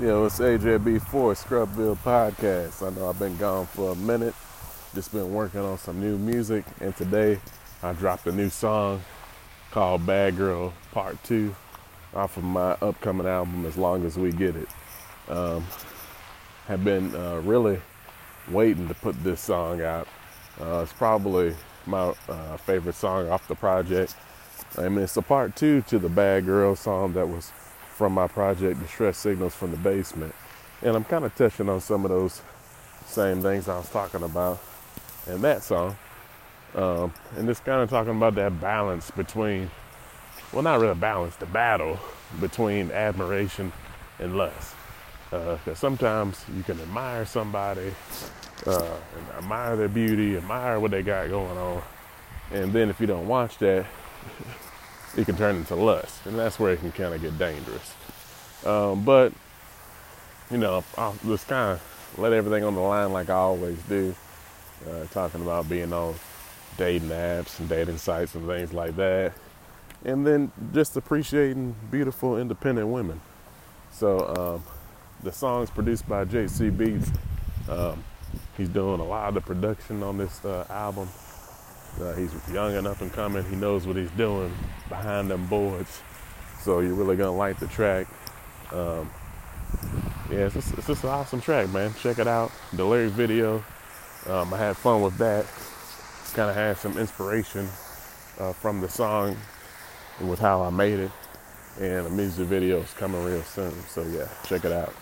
Yo, it's AJB4 Scrubville Podcast. I know I've been gone for a minute, just been working on some new music, and today I dropped a new song called Bad Girl Part 2 off of my upcoming album, As Long as We Get It. Um, have been uh, really waiting to put this song out. Uh, it's probably my uh, favorite song off the project. I mean, it's a part two to the Bad Girl song that was from my project, Distress Signals from the Basement. And I'm kind of touching on some of those same things I was talking about in that song. Um, and just kind of talking about that balance between, well, not really balance, the battle between admiration and lust. Because uh, sometimes you can admire somebody, uh, admire their beauty, admire what they got going on, and then if you don't watch that, it can turn into lust, and that's where it can kind of get dangerous. Um, but you know, I'll just kind of let everything on the line like I always do, uh, talking about being on dating apps and dating sites and things like that, and then just appreciating beautiful independent women. So um, the song's produced by JC Beats. Um, he's doing a lot of the production on this uh, album. Uh, he's young and up and coming. He knows what he's doing behind them boards. So you're really gonna like the track. Um, yeah, it's just, it's just, an awesome track, man. Check it out. The lyric video. Um, I had fun with that. Kind of had some inspiration uh, from the song with how I made it. And the music video is coming real soon. So yeah, check it out.